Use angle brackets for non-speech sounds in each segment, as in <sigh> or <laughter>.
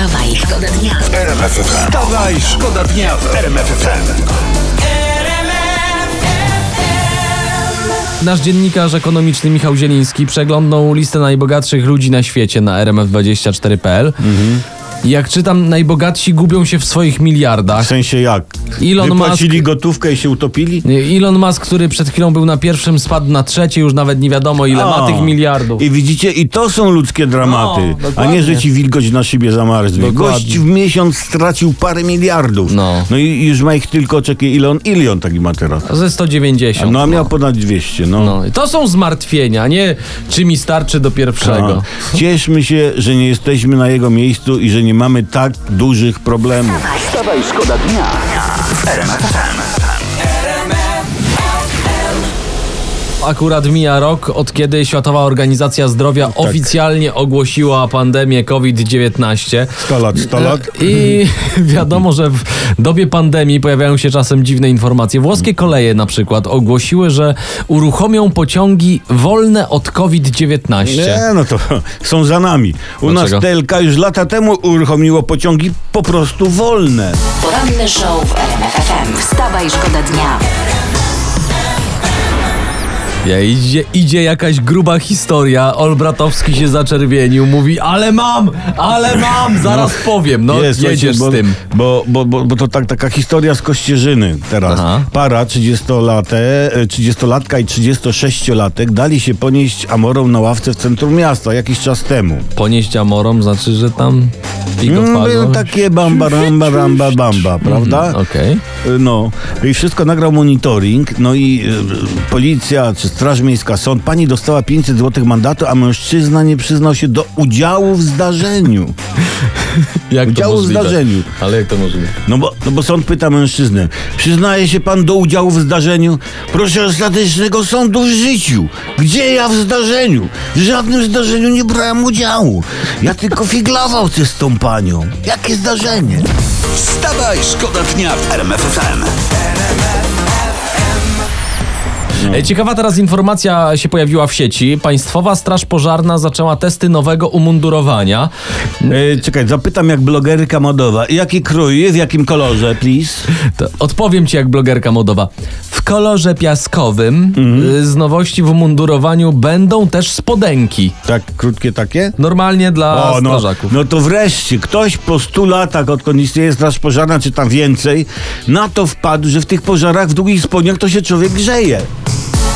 Wstawaj, szkoda dnia. Wstawaj, szkoda dnia w RMF FM. Nasz dziennikarz ekonomiczny Michał Zieliński przeglądnął listę najbogatszych ludzi na świecie na rmf24.pl. Jak czytam, najbogatsi gubią się w swoich W miliardach. sensie jak? Elon Wypłacili Musk- gotówkę i się utopili? Elon Musk, który przed chwilą był na pierwszym, spadł na trzecie, już nawet nie wiadomo ile ma A, tych miliardów. I widzicie, i to są ludzkie dramaty. No, a nie, że ci wilgoć na szybie zamarznie. Gość w miesiąc stracił parę miliardów. No. no i już ma ich tylko, czekaj, ile on, ile on taki ma teraz? Ze 190. No a miał ponad 200, no. No, i to są zmartwienia, nie czy mi starczy do pierwszego. A. Cieszmy się, że nie jesteśmy na jego miejscu i że nie mamy tak dużych problemów. Wstawaj, szkoda dnia. W Akurat mija rok, od kiedy Światowa Organizacja Zdrowia Tak. oficjalnie ogłosiła pandemię COVID-19. 100 lat, 100 lat. I <laughs> wiadomo, że w dobie pandemii pojawiają się czasem dziwne informacje. Włoskie koleje na przykład ogłosiły, że uruchomią pociągi wolne od COVID-19. Nie, no to <laughs> są za nami. U Dlaczego? nas TLK już lata temu uruchomiło pociągi po prostu wolne. Poranny show w RMF FM. Wstawaj, szkoda dnia. Ja, idzie, idzie jakaś gruba historia. Olbratowski się zaczerwienił, mówi, ale mam, ale mam, zaraz powiem. No, Jest, jedziesz słuchajcie, z tym. Bo, bo, bo, bo to tak, taka historia z Kościerzyny teraz. Aha. Para 30-late, e, 30-latka i 36-latek dali się ponieść amorom na ławce w centrum miasta jakiś czas temu. Ponieść amorom znaczy, że tam Mm, pigofago. takie bamba, ramba, ramba, bamba, prawda? Mhm, Okej. E, No, i wszystko nagrał monitoring, no i e, policja czy Straż Miejska, sąd, pani dostała 500 zł mandatu, a mężczyzna nie przyznał się do udziału w zdarzeniu. <laughs> Jak to Udziału w możliwe? zdarzeniu. Ale jak to możliwe? No bo, no bo sąd pyta mężczyznę, przyznaje się pan do udziału w zdarzeniu? Proszę ostatecznego sądu w życiu. Gdzie ja w zdarzeniu? W żadnym zdarzeniu nie brałem udziału. Ja tylko figlował chcę z tą panią. Jakie zdarzenie? Wstawaj, szkoda dnia w RMF FM. E, Ciekawa teraz informacja się pojawiła w sieci. Państwowa Straż Pożarna zaczęła testy nowego umundurowania. E, czekaj, zapytam jak blogerka modowa. Jaki krój, w jakim kolorze, please? To odpowiem ci jak blogerka modowa. W kolorze piaskowym y, z nowości w umundurowaniu będą też spodenki. Tak, krótkie takie? Normalnie dla no, strażaków. no to wreszcie ktoś po 100 latach, odkąd istnieje straż pożarna, czy tam więcej, na to wpadł, że w tych pożarach w długich spodniach to się człowiek grzeje.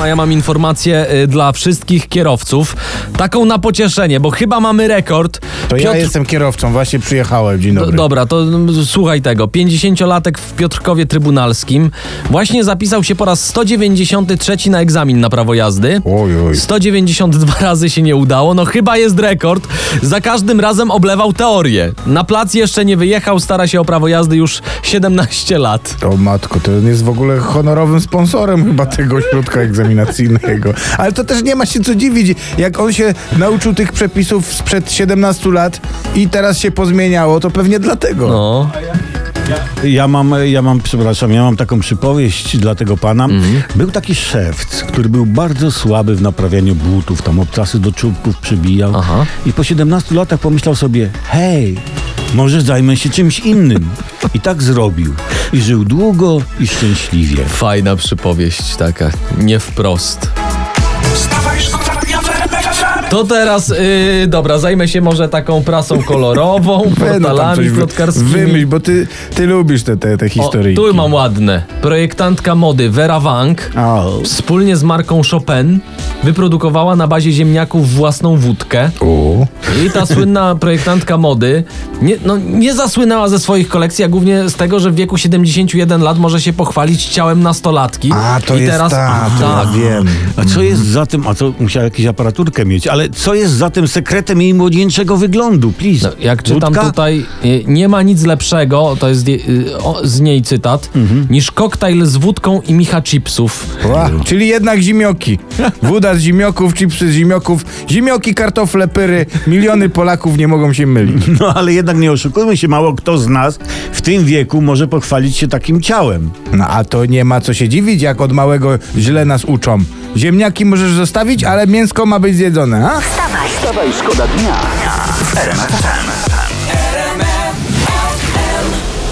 A ja mam informację y, dla wszystkich kierowców. Taką na pocieszenie, bo chyba mamy rekord. To ja jestem kierowcą, właśnie przyjechałem. Dzień Do, dobry. dobra, to mm, słuchaj tego. 50-latek w Piotrkowie Trybunalskim właśnie zapisał się po raz 193 na egzamin na prawo jazdy. Oj, oj. 192 <laughs> razy się nie udało, no chyba jest rekord. Za każdym razem oblewał teorię. Na plac jeszcze nie wyjechał, stara się o prawo jazdy już 17 lat. O matko, to on jest w ogóle honorowym sponsorem chyba tego środka egzaminacyjnego. Ale to też nie ma się co dziwić, jak on się nauczył tych przepisów sprzed 17 lat i teraz się pozmieniało, to pewnie dlatego. No, Ja mam, ja mam, przepraszam, ja mam taką przypowieść dla tego pana. Był taki szewc, który był bardzo słaby w naprawianiu butów, tam obcasy do czubków przybijał. Aha. I po 17 latach pomyślał sobie, hej, może zajmę się czymś innym. I tak zrobił. I żył długo i szczęśliwie. fajna przypowieść taka, nie wprost. To teraz, yy, dobra, zajmę się może taką prasą kolorową, <laughs> no portalami plotkarskimi. Wymyśl, bo ty, ty lubisz te, te, te O, historyjki. tu mam ładne. Projektantka mody Vera Wang O. wspólnie z marką Chopin wyprodukowała na bazie ziemniaków własną wódkę. O. I ta słynna projektantka mody nie, no, nie zasłynęła ze swoich kolekcji, a głównie z tego, że w wieku 71 lat może się pochwalić ciałem nastolatki. A, to I jest teraz, ta, to tak, ja wiem. A co jest za tym, a to musiał jakąś aparaturkę mieć, ale co jest za tym sekretem jej młodzieńczego wyglądu, please? No, jak czytam Wódka? tutaj, y, nie ma nic lepszego, to jest y, o, z niej cytat, Mhm. niż koktajl z wódką i micha chipsów. Ła, czyli jednak zimioki. Woda z zimioków, chipsy z zimioków, zimioki, kartofle, pyry. Miliony Polaków nie mogą się mylić. <laughs> No ale jednak nie oszukujmy się, mało kto z nas w tym wieku może pochwalić się takim ciałem. No a to nie ma co się dziwić, jak od małego źle nas uczą. Ziemniaki możesz zostawić, ale mięsko ma być zjedzone, a? Wstawaj, Wstawaj, szkoda dnia w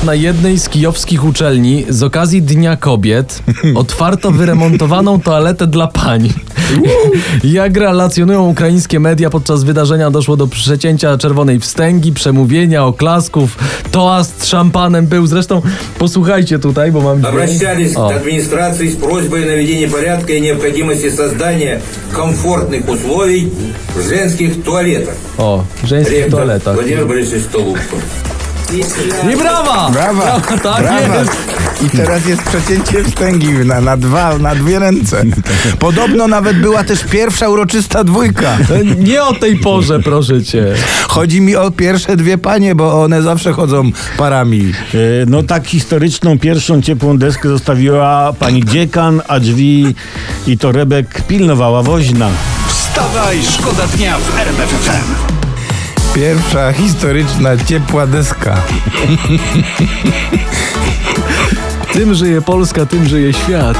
Na jednej z kijowskich uczelni z okazji Dnia Kobiet otwarto wyremontowaną toaletę dla pań. Jak relacjonują ukraińskie media, podczas wydarzenia doszło do przecięcia czerwonej wstęgi, przemówienia, oklasków, toast z szampanem był. Zresztą posłuchajcie tutaj, bo mam dźwięk. Обращались O. к администрации с просьбой наведения порядка и необходимости создания комфортных условий в женских туалетах. O, w żeńskich Ректор toaletach. Владимир Борисович Столупко. I brawa! Brawa, <laughs> tak brawa. jest. I teraz jest przecięcie wstęgi na, na dwa, na dwie ręce. Podobno nawet była też pierwsza uroczysta dwójka. Nie o tej porze, proszę cię. Chodzi mi o pierwsze dwie panie, bo one zawsze chodzą parami. E, No tak historyczną pierwszą ciepłą deskę zostawiła pani dziekan, a drzwi i torebek pilnowała woźna. Wstawaj, szkoda dnia w RMF FM. Pierwsza historyczna ciepła deska. Tym żyje Polska, tym żyje świat.